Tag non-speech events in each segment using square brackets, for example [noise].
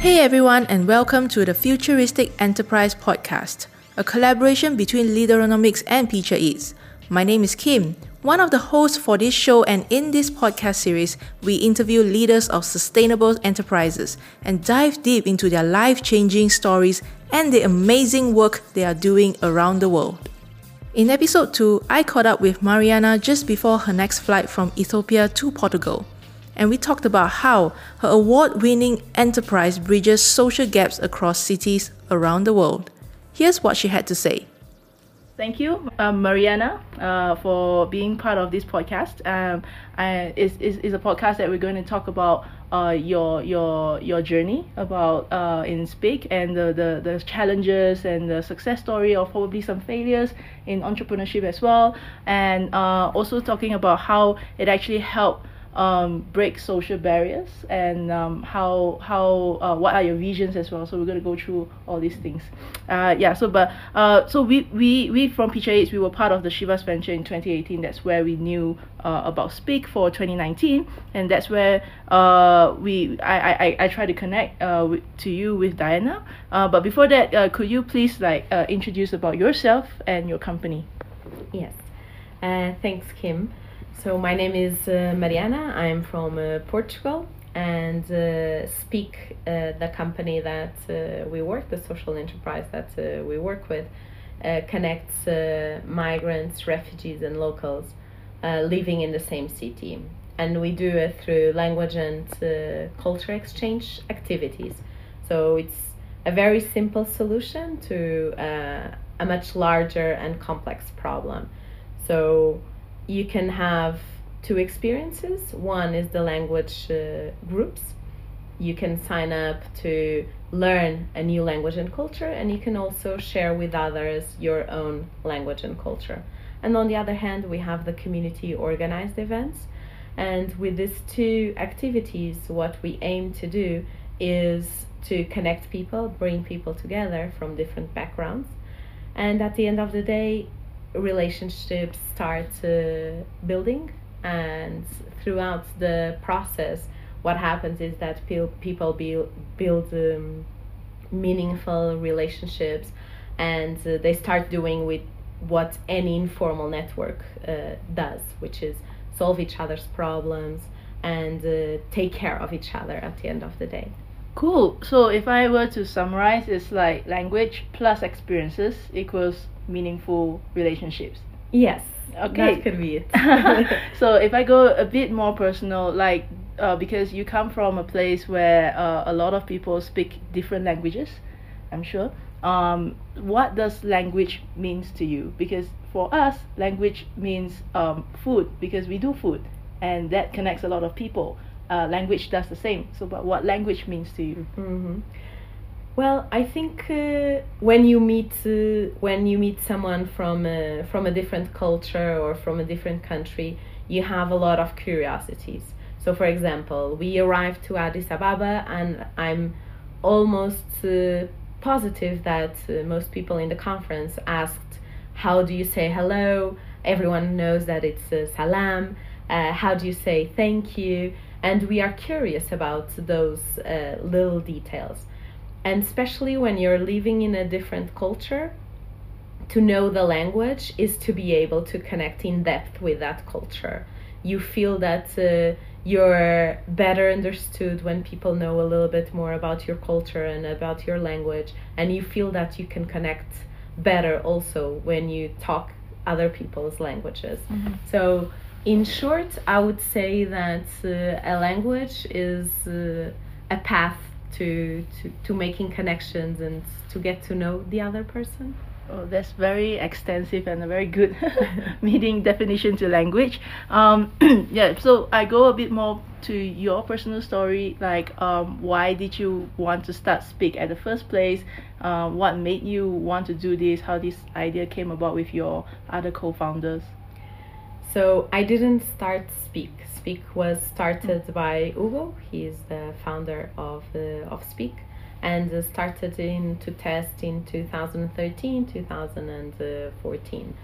Hey everyone, and welcome to the Futuristic Enterprise Podcast, a collaboration between Leaderonomics and PichaEats. My name is Kim, one of the hosts for this show, and in this podcast series, we interview leaders of sustainable enterprises and dive deep into their life changing stories and the amazing work they are doing around the world. In episode 2, I caught up with Mariana just before her next flight from Ethiopia to Portugal and we talked about how her award winning enterprise bridges social gaps across cities around the world. Here's what she had to say. Thank you, um, Mariana, uh, for being part of this podcast. Um, it's, it's, it's, a podcast that we're going to talk about uh, your your your journey about uh, in Speak and the, the, the challenges and the success story of probably some failures in entrepreneurship as well, and uh, also talking about how it actually helped um, break social barriers and um, how how uh, what are your visions as well. So we're going to go through all these things. Uh, yeah so but uh, so we we we from PHH we were part of the Chivas venture in 2018 that's where we knew uh, about Speak for 2019 and that's where uh, we I, I, I try to connect uh, to you with Diana. But before that could you please like introduce about yourself and your company? Yes. Thanks Kim so my name is uh, Mariana. I'm from uh, Portugal and uh, Speak, uh, the company that uh, we work, the social enterprise that uh, we work with, connects migrants, refugees, and locals living in the same city. And we do it through language and culture exchange activities. So it's a very simple solution to a much larger and complex problem. So you can have two experiences. One is the language uh, groups. You can sign up to learn a new language and culture, and you can also share with others your own language and culture. And on the other hand, we have the community organized events. And with these two activities, what we aim to do is to connect people, bring people together from different backgrounds. And at the end of the day, relationships start uh, building and throughout the process what happens is that pe- people build, build um, meaningful relationships and uh, they start doing with what any informal network uh, does which is solve each other's problems and uh, take care of each other at the end of the day cool so if i were to summarize it's like language plus experiences equals meaningful relationships. Yes. Okay. That could be it. so if I go a bit more personal, like uh, because you come from a place where uh, a lot of people speak different languages, I'm sure. Um, what does language means to you? Because for us, language means um, food because we do food, and that connects a lot of people. Uh, language does the same. So, but what language means to you? Mm-hmm. Well, I think uh, when you meet uh, when you meet someone from a, from a different culture or from a different country, you have a lot of curiosities. So, for example, we arrived to Addis Ababa, and I'm almost uh, positive that uh, most people in the conference asked, "How do you say hello?" Everyone knows that it's uh, salam. Uh, how do you say thank you? And we are curious about those little details. And especially when you're living in a different culture to know the language is to be able to connect in depth with that culture. You feel that uh, you're better understood when people know a little bit more about your culture and about your language. And you feel that you can connect better also when you talk other people's languages. Mm-hmm. so in short i would say that uh, a language is uh, a path to, to, to making connections and to get to know the other person. Oh, that's very extensive and a very good [laughs] meaning definition to language. Um, [clears throat] yeah, so I go a bit more to your personal story. Like, um, why did you want to start Speak at the first place? Uh, what made you want to do this? How this idea came about with your other co-founders? So I didn't start Speak. Speak was started by Hugo. He is the founder of uh, of Speak, and uh, started in to test in 2013, 2014,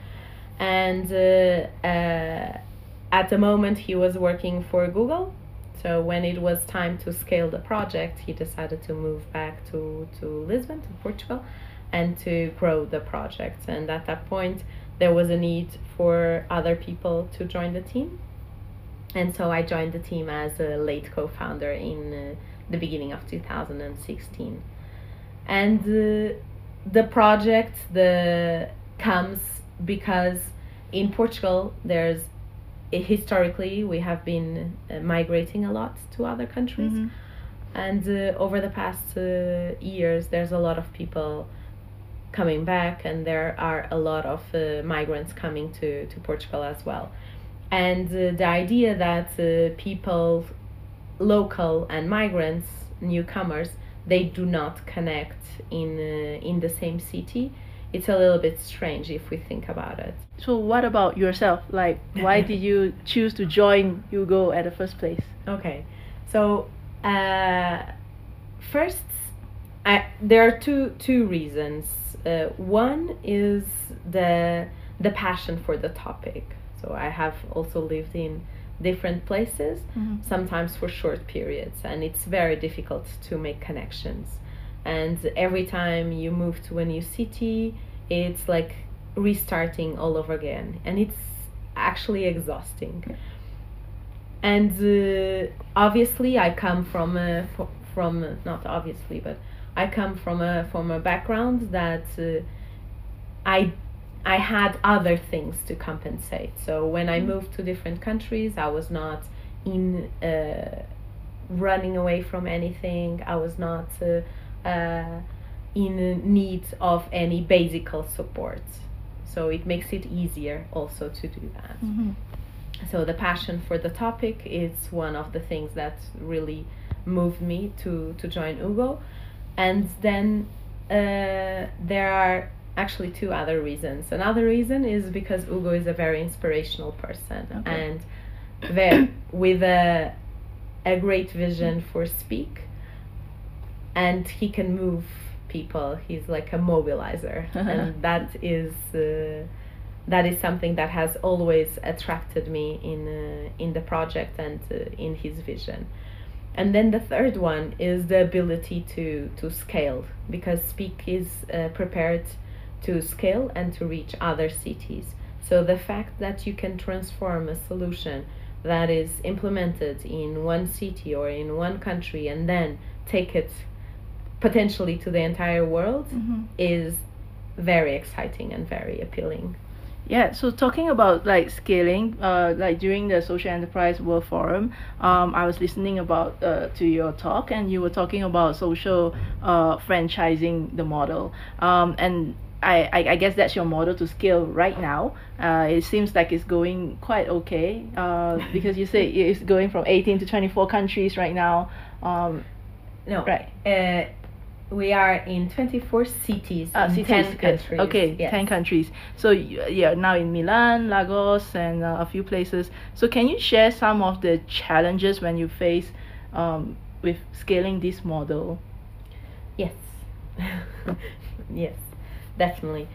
and uh, uh, at the moment he was working for Google, So when it was time to scale the project, he decided to move back to, to Lisbon, to Portugal, and to grow the project. And at that point, there was a need for other people to join the team. And so I joined the team as a late co founder in uh, the beginning of 2016. And uh, the project the comes because in Portugal there's historically we have been uh, migrating a lot to other countries Mm-hmm. and uh, over the past uh, years there's a lot of people coming back and there are a lot of uh, migrants coming to, to portugal as well and uh, the idea that uh, people local and migrants newcomers they do not connect in uh, in the same city it's a little bit strange if we think about it So what about yourself? Like, why did you [laughs] choose to join Hugo at the first place? Okay, so uh, first, I, there are two two reasons. Uh, one is the the passion for the topic. So I have also lived in different places, Mhm. sometimes for short periods, and it's very difficult to make connections. And every time you move to a new city, it's like restarting all over again, and it's actually exhausting and uh, obviously I come from a from not obviously but I come from a from a background that uh, I I had other things to compensate. So when I moved to different countries, I was not in uh, running away from anything. I was not uh, uh, in need of any basic support. So it makes it easier also to do that Mm-hmm. so the passion for the topic is one of the things that really moved me to to join Hugo, and then uh, there are actually two other reasons. Another reason is because Hugo is a very inspirational person Okay. and very with a a great vision for speak, and he can move people. He's like a mobilizer, [laughs] and that is. Uh, that is something that has always attracted me in uh, in the project and uh, in his vision and then the third one is the ability to to scale because speak is uh, prepared to scale and to reach other cities so the fact that you can transform a solution that is implemented in one city or in one country and then take it potentially to the entire world Mm-hmm. is very exciting and very appealing Yeah, so talking about like scaling, uh, like during the Social Enterprise World Forum, um, I was listening about uh, to your talk, and you were talking about social uh, franchising the model, um, and I, I, I guess that's your model to scale right now. Uh, it seems like it's going quite okay, uh, [laughs] because you say it's going from 18 to 24 countries right now. Um, No. Right. Uh, we are in 24 cities uh, cities, 10 countries. Okay, Yes. 10 countries. So yeah, now in Milan, Lagos, and uh, a few places. So can you share some of the challenges when you face um, with scaling this model? Yes. [laughs] yes, definitely.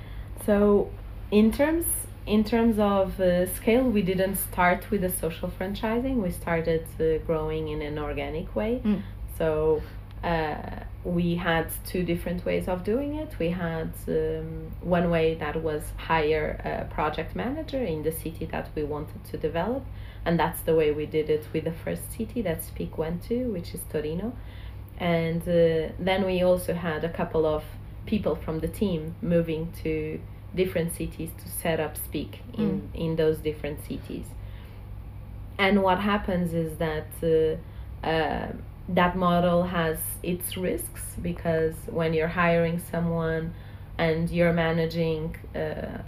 So, in terms in terms of uh, scale, we didn't start with the social franchising. We started uh, growing in an organic way. Mm. So uh, we had two different ways of doing it. We had um, one way that was hire a project manager in the city that we wanted to develop, and that's the way we did it with the first city that Speak went to, which is Torino. And uh, then we also had a couple of people from the team moving to different cities to set up Speak in, in those different cities. And what happens is that uh, uh, that model has its risks because when you're hiring someone and you're managing a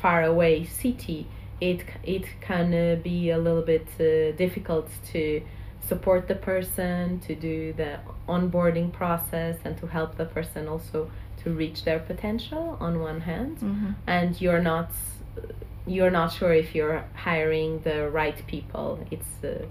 far away city, it it can uh, be a little bit uh, difficult to support the person, to do the onboarding process, and to help the person also to reach their potential on one hand, Mm-hmm. and you're not you're not sure if you're hiring the right people. It's uh,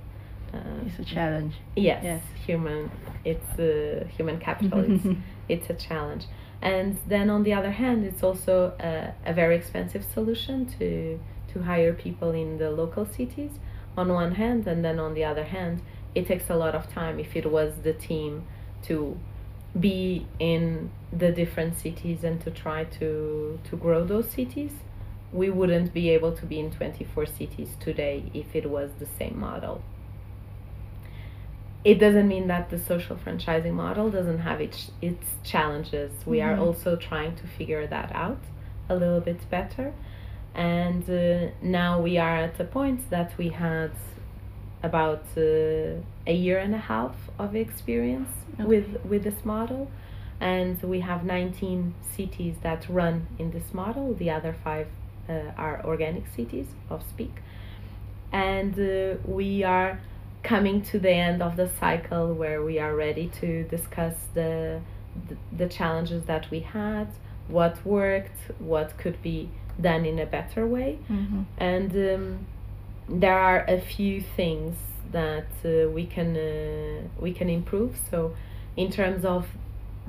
uh, It's a challenge. yes, Yes. human. It's uh, human capital. it's [laughs] it's a challenge. And then on the other hand, it's also a, a very expensive solution to to hire people in the local cities on one hand, and then on the other hand, it takes a lot of time if it was the team to be in the different cities and to try to to grow those cities we wouldn't be able to be in 24 cities today if it was the same model it doesn't mean that the social franchising model doesn't have its its challenges. We mm-hmm. are also trying to figure that out a little bit better. And uh, now we are at a point that we had about uh, a year and a half of experience okay. with with this model. And we have 19 cities that run in this model. The other five uh, are organic cities of speak. And uh, we are coming to the end of the cycle where we are ready to discuss the, the, the challenges that we had what worked what could be done in a better way mm-hmm. and um, there are a few things that uh, we can uh, we can improve so in terms of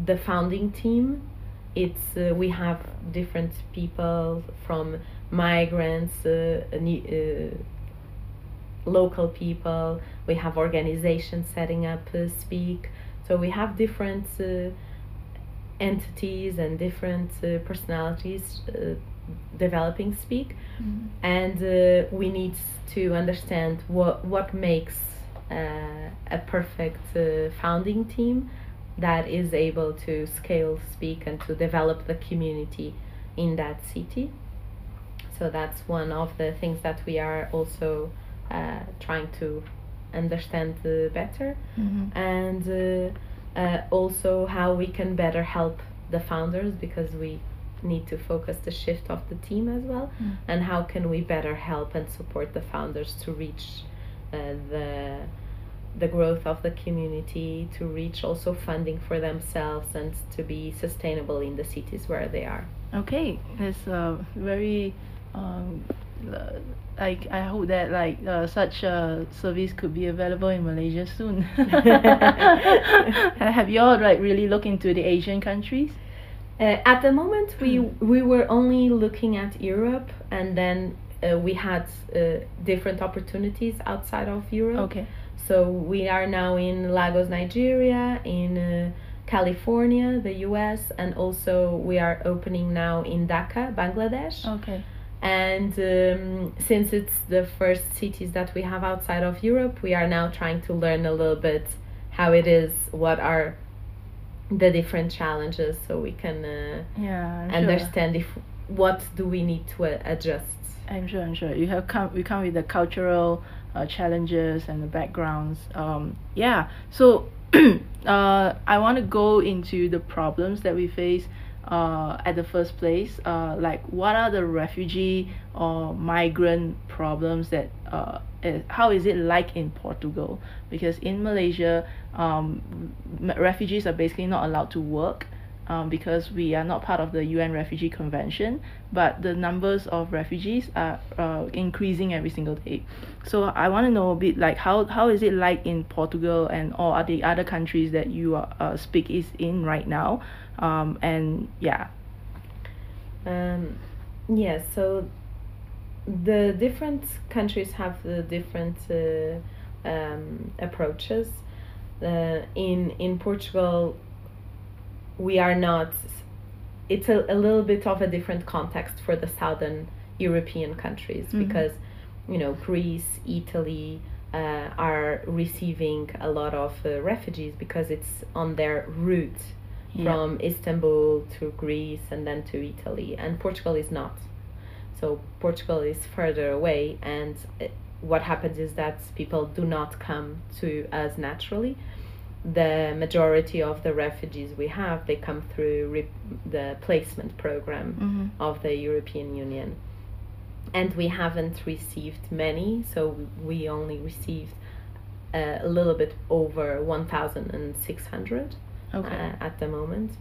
the founding team it's uh, we have different people from migrants uh, uh, local people. We have organizations setting up uh, speak. So we have different entities and different personalities developing speak. Mm-hmm. and uh, we need to understand what what makes uh, a perfect uh, founding team that is able to scale speak and to develop the community in that city. So that's one of the things that we are also uh, trying to understand uh, better mm-hmm. and uh, also how we can better help the founders because we need to focus the shift of the team as well mm. and how can we better help and support the founders to reach uh, the the growth of the community to reach also funding for themselves and to be sustainable in the cities where they are okay that's uh, very um, like I hope that like uh, such a service could be available in Malaysia soon. [laughs] Have you all like really looked into the Asian countries? Uh, at the moment, we hmm. we were only looking at Europe, and then uh, we had uh, different opportunities outside of Europe. Okay. So we are now in Lagos, Nigeria, in uh, California, the U.S., and also we are opening now in Dhaka, Bangladesh. Okay. And um, since it's the first cities that we have outside of Europe, we are now trying to learn a little bit how it is, what are the different challenges so we can uh, yeah, understand sure. if what do we need to uh, adjust. I'm sure i'm sure. You have come we come with the cultural uh, challenges and the backgrounds um, yeah. So [clears throat] uh, i want to go into the problems that we face uh, at the first place uh, like what are the refugee or migrant problems that uh, how is it like in Portugal? Because in Malaysia um, refugees are basically not allowed to work um, because we are not part of the UN Refugee Convention, but the numbers of refugees are uh, increasing every single day. So I want to know a bit like how, how is it like in Portugal and all the other countries that you uh, speak is in right now, um, and yeah. Um, yeah, so the different countries have the different uh, um, approaches. Uh, in in Portugal, we are not. It's a, a little bit of a different context for the southern European countries mm-hmm. because, you know, Greece, Italy uh, are receiving a lot of uh, refugees because it's on their route yeah. from Istanbul to Greece and then to Italy, and Portugal is not. So Portugal is further away, and it, what happens is that people do not come to us naturally. The majority of the refugees we have, they come through re- the placement program mm-hmm. of the European Union. And we haven't received many, so we only received uh, a little bit over 1,600 okay. uh, at the moment.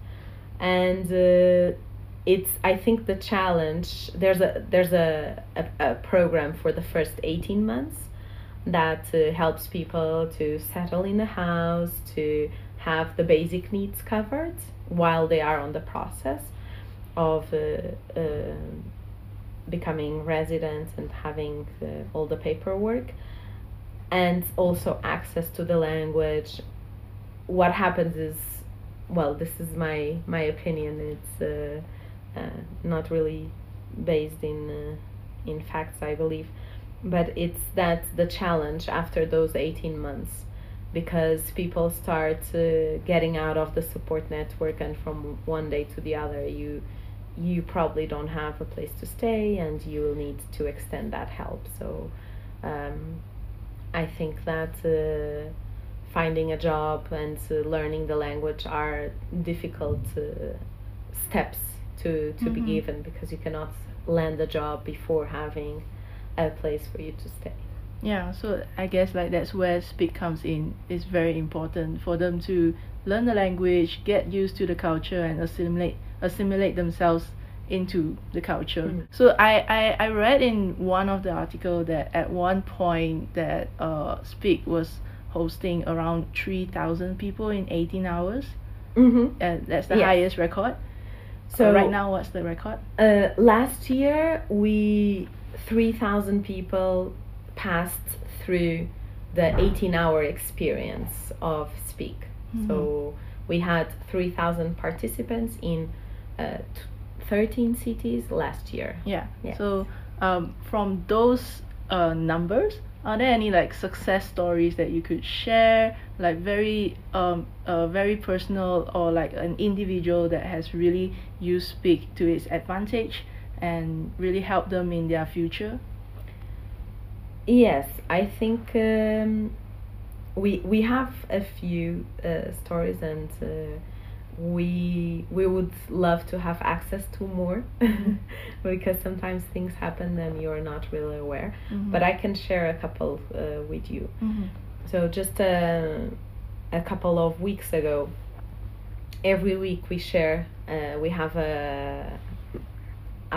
And uh, it's I think the challenge there's a there's a, a, a program for the first 18 months that uh, helps people to settle in a house to have the basic needs covered while they are on the process of uh, uh, becoming resident and having all the paperwork and also access to the language. What happens is, well, this is my my opinion. It's uh, uh, not really based in uh, in facts, I believe, but it's that the challenge after those eighteen months, because people start uh, getting out of the support network, and from one day to the other, you you probably don't have a place to stay, and you will need to extend that help. So. Um, I think that uh, finding a job and uh, learning the language are difficult uh, steps to, to mm-hmm. be given because you cannot land a job before having a place for you to stay. Yeah, so I guess like that's where speak comes in. It's very important for them to learn the language, get used to the culture, and assimilate assimilate themselves into the culture. Mm. So I, I, I read in one of the article that at one point that uh Speak was hosting around three thousand people in eighteen hours. Mm-hmm. And that's the yes. highest record. So uh, right now, what's the record? Uh, last year we three thousand people passed through the eighteen hour experience of Speak. Mm-hmm. So we had three thousand participants in uh, 13 cities last year. Yeah. yeah. So um, from those uh, numbers, are there any like success stories that you could share, like very um uh, very personal or like an individual that has really used Speak to its advantage and really help them in their future? Yes, I think um, we we have a few uh, stories and. Uh, we we would love to have access to more [laughs] because sometimes things happen and you're not really aware mm-hmm. but i can share a couple uh, with you mm-hmm. so just a, uh, a couple of weeks ago every week we share uh, we have a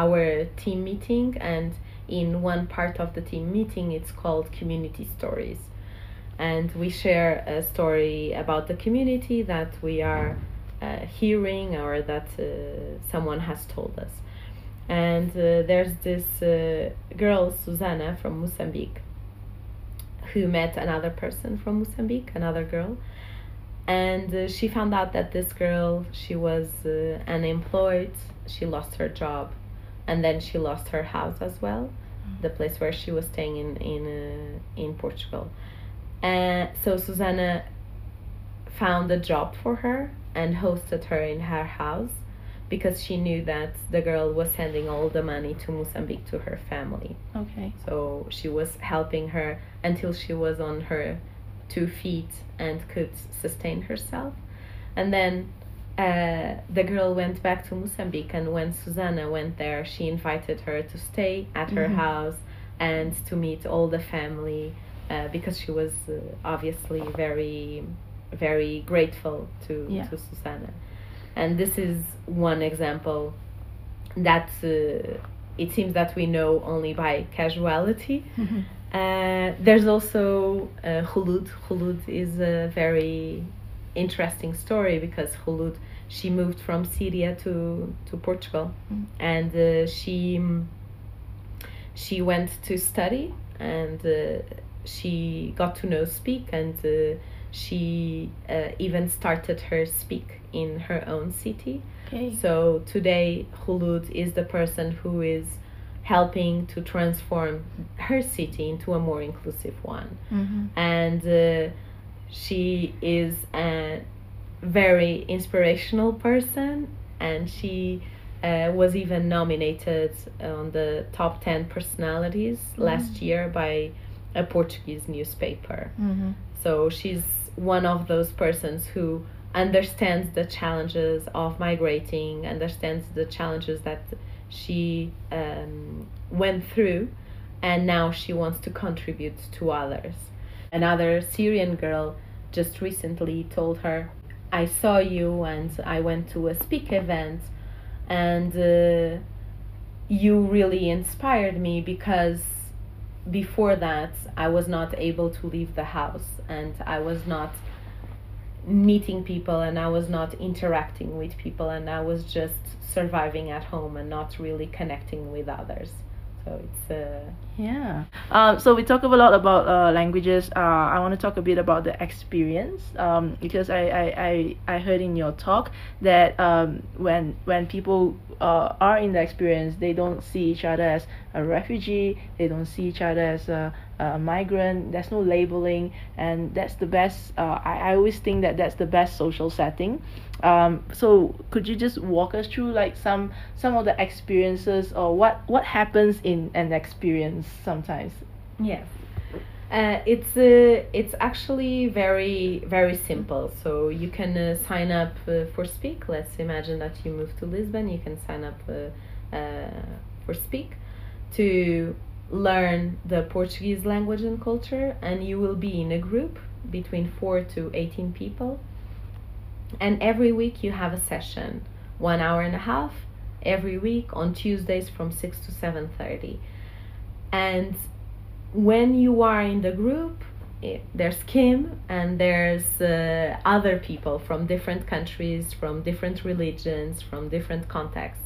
our team meeting and in one part of the team meeting it's called community stories and we share a story about the community that we are uh, hearing or that uh, someone has told us. And uh, there's this uh, girl, Susanna from Mozambique, who met another person from Mozambique, another girl. And uh, she found out that this girl, she was uh, unemployed, she lost her job, and then she lost her house as well, mm. the place where she was staying in in in Portugal. And so Susanna found a job for her and hosted her in her house because she knew that the girl was sending all the money to Mozambique to her family. Okay. So she was helping her until she was on her two feet and could sustain herself. And then uh, the girl went back to Mozambique, and when Susanna went there, she invited her to stay at her mm-hmm. house and to meet all the family uh, because she was uh, obviously very very grateful to yeah. to Susanna, and this is one example that uh, it seems that we know only by casuality. Mm-hmm. Uh, there's also uh, Hulud. Hulud is a very interesting story because Hulud she moved from Syria to to Portugal, mm. and uh, she she went to study and uh, she got to know speak and uh, she uh, even started her speak in her own city. Okay. So today, Hulud is the person who is helping to transform her city into a more inclusive one. Mm-hmm. And uh, she is a very inspirational person, and she uh, was even nominated on the top 10 personalities mm-hmm. last year by a Portuguese newspaper. Mm-hmm. So she's one of those persons who understands the challenges of migrating, understands the challenges that she um, went through, and now she wants to contribute to others. Another Syrian girl just recently told her, I saw you and I went to a speak event, and uh, you really inspired me because before that I was not able to leave the house and I was not meeting people and I was not interacting with people and I was just surviving at home and not really connecting with others. So it's uh, yeah. Um, so we talk a lot about uh, languages. Uh, I want to talk a bit about the experience um, because I, I, I, I heard in your talk that um, when when people uh, are in the experience, they don't see each other as a refugee. They don't see each other as a, a migrant. There's no labeling, and that's the best. Uh, I, I always think that that's the best social setting. Um, so could you just walk us through like some some of the experiences or what what happens in an experience sometimes? Yes. Uh, it's uh, it's actually very very simple. So you can uh, sign up uh, for Speak. Let's imagine that you move to Lisbon. You can sign up uh, uh, for Speak to learn the Portuguese language and culture, and you will be in a group between four to eighteen people. And every week you have a session, one hour and a half every week on Tuesdays from six to seven thirty. And when you are in the group it, there's kim and there's uh, other people from different countries from different religions from different contexts.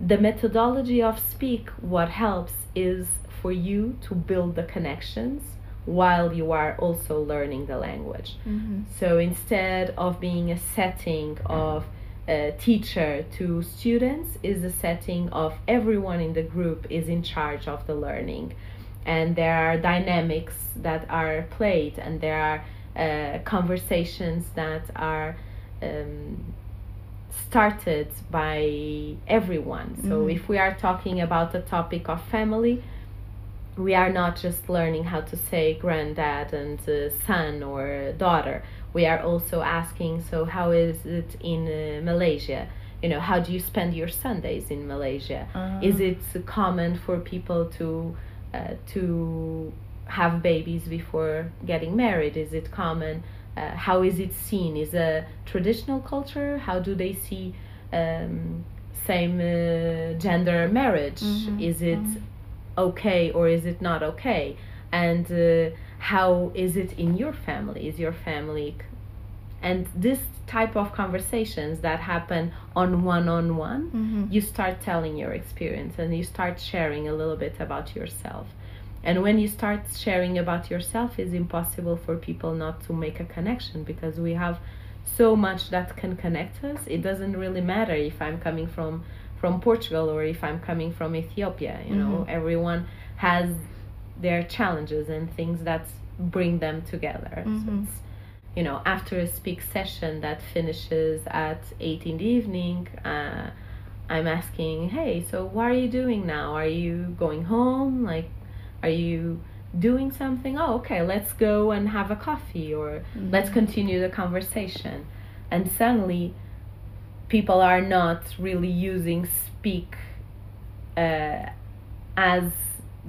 The methodology of speak what helps is for you to build the connections while you are also learning the language Mm-hmm. so instead of being a setting of a teacher to students, is a setting of everyone in the group is in charge of the learning, and there are dynamics that are played, and there are uh, conversations that are. Um, started by everyone. So Mhm. if we are talking about the topic of family, we are not just learning how to say granddad and uh, son or daughter. We are also asking, so how is it in uh, Malaysia? You know, how do you spend your Sundays in Malaysia? Uh-huh. Is it common for people to uh, to have babies before getting married? Is it common? Uh, how is it seen? Is a traditional culture? How do they see um, same uh, gender marriage? Mhm, Is it mhm. Okay or is it not okay? And uh, how is it in your family? Is your family and this type of conversations that happen on one on one Mhm. you start telling your experience and you start sharing a little bit about yourself and when you start sharing about yourself it's impossible for people not to make a connection because we have so much that can connect us it doesn't really matter if i'm coming from from portugal or if i'm coming from ethiopia you know Mhm. everyone has their challenges and things that bring them together so Mhm. it's you know, after a speak session that finishes at eight in the evening, uh, I'm asking, hey, so what are you doing now? Are you going home? Like, are you doing something? Oh, okay, let's go and have a coffee or let's continue the conversation. And suddenly, people are not really using speak uh, as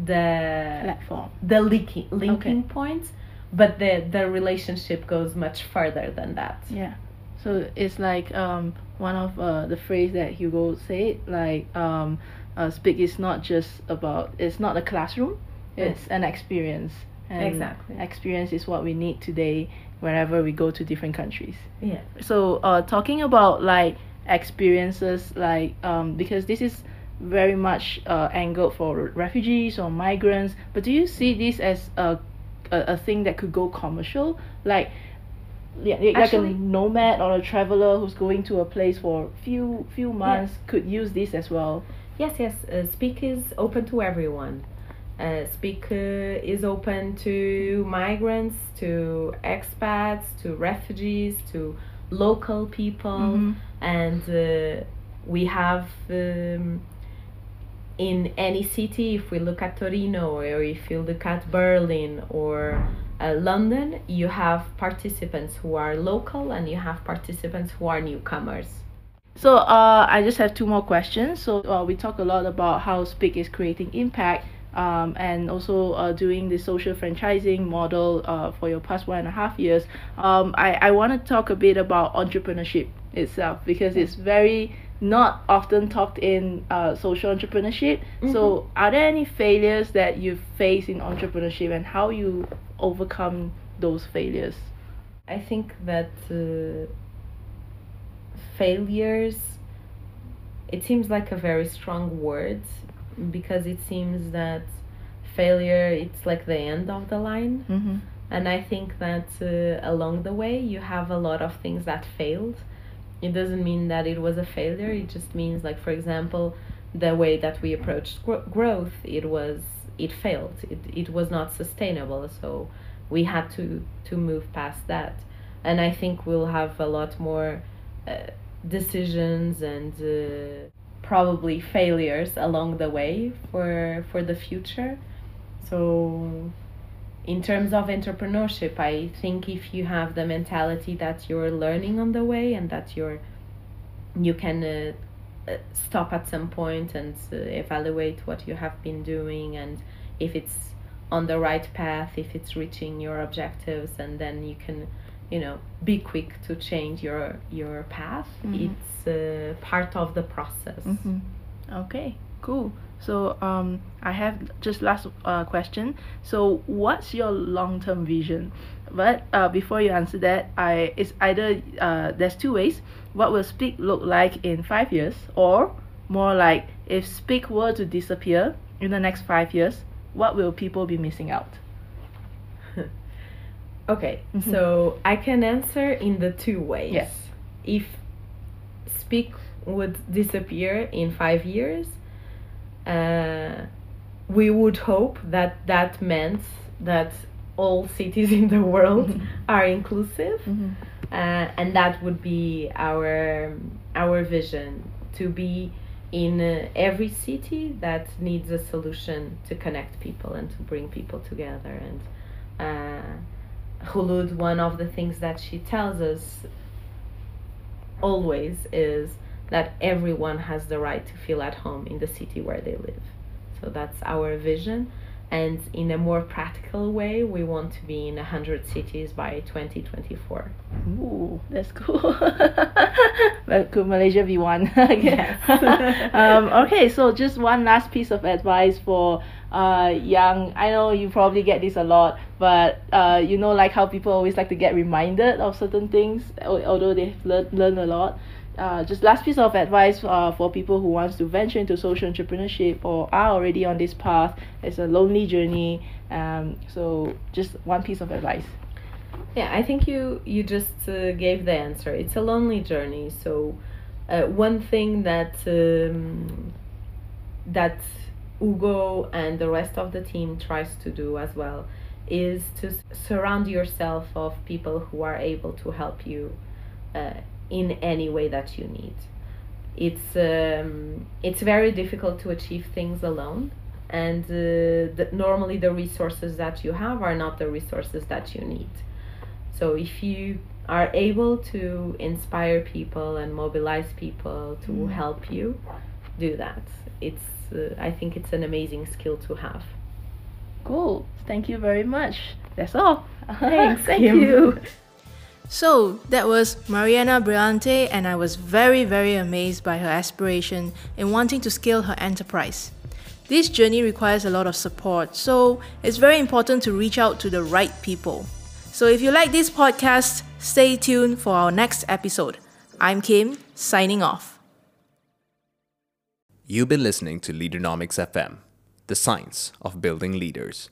the platform. the linking linking point but the the relationship goes much further than that Yeah. So it's like um one of uh, the phrase that Hugo said, like um, uh, speak is not just about it's not a classroom, it's an experience. And Exactly. Experience is what we need today wherever we go to different countries. yeah so uh, talking about like experiences like um, because this is very much uh, angled for refugees or migrants. But do you see this as a, a, a thing that could go commercial? Like yeah, like a nomad or a traveler who's going to a place for few few months could use this as well? Yes yes. Uh, speak is open to everyone. Uh, speak uh, is open to migrants to expats to refugees to local people Mhm. and uh, we have um, in any city if we look at torino or if you look at berlin or uh, london you have participants who are local and you have participants who are newcomers So uh, I just have two more questions. So uh, we talk a lot about how Speak is creating impact um, and also uh, doing the social franchising model uh, for your past one and a half years. Um, I, I want to talk a bit about entrepreneurship itself because it's very not often talked in uh, social entrepreneurship. So are there any failures that you face in entrepreneurship and how you overcome those failures? I think that uh, failures, it seems like a very strong word because it seems that failure it's like the end of the line. Mm-hmm. And I think that uh, along the way you have a lot of things that failed. It doesn't mean that it was a failure. It just means like for example, the way that we approached gro- growth, it was it failed. It it was not sustainable. So we had to to move past that. And I think we'll have a lot more uh, decisions and uh, probably failures along the way for for the future. So in terms of entrepreneurship, I think if you have the mentality that you're learning on the way and that you're you can uh, uh, stop at some point and uh, evaluate what you have been doing and if it's on the right path, if it's reaching your objectives, and then you can, you know, be quick to change your your path. Mhm. It's uh, part of the process. Mm-hmm. Okay, cool. So um, I have just last uh, question. So what's your long term vision? But uh, before you answer that, I it's either uh, there's two ways. What will Speak look like in five years, or more like if Speak were to disappear in the next five years, what will people be missing out? Okay, Mhm. so I can answer in the two ways. Yes. If Speak would disappear in five years, uh, we would hope that that meant that all cities [laughs] in the world are inclusive, Mm-hmm. uh, and that would be our our vision to be in uh, every city that needs a solution to connect people and to bring people together and. Hulud, one of the things that she tells us always is that everyone has the right to feel at home in the city where they live. So that's our vision. And in a more practical way, we want to be in 100 cities by 2024. Ooh, that's cool. [laughs] but could Malaysia be one? [laughs] Yes. [laughs] um, okay, so just one last piece of advice for uh, young. I know you probably get this a lot, but uh, you know, like how people always like to get reminded of certain things, although they've learned learned a lot. Uh, just last piece of advice uh, for people who wants to venture into social entrepreneurship or are already on this path. It's a lonely journey. Um, so just one piece of advice. Yeah, I think you you just uh, gave the answer. It's a lonely journey. So, uh, one thing that um, that Hugo and the rest of the team tries to do as well is to surround yourself of people who are able to help you uh, in any way that you need. It's um, it's very difficult to achieve things alone, and uh, the, normally the resources that you have are not the resources that you need. So if you are able to inspire people and mobilize people to Mm. help you, do that. It's uh, I think it's an amazing skill to have. Cool. Thank you very much. That's all. [laughs] Thanks, Thank Kim. you. So that was Mariana Brilhante, and I was very, very amazed by her aspiration in wanting to scale her enterprise. This journey requires a lot of support, so it's very important to reach out to the right people. So if you like this podcast, stay tuned for our next episode. I'm Kim, signing off. You've been listening to Leaderonomics FM, the science of building leaders.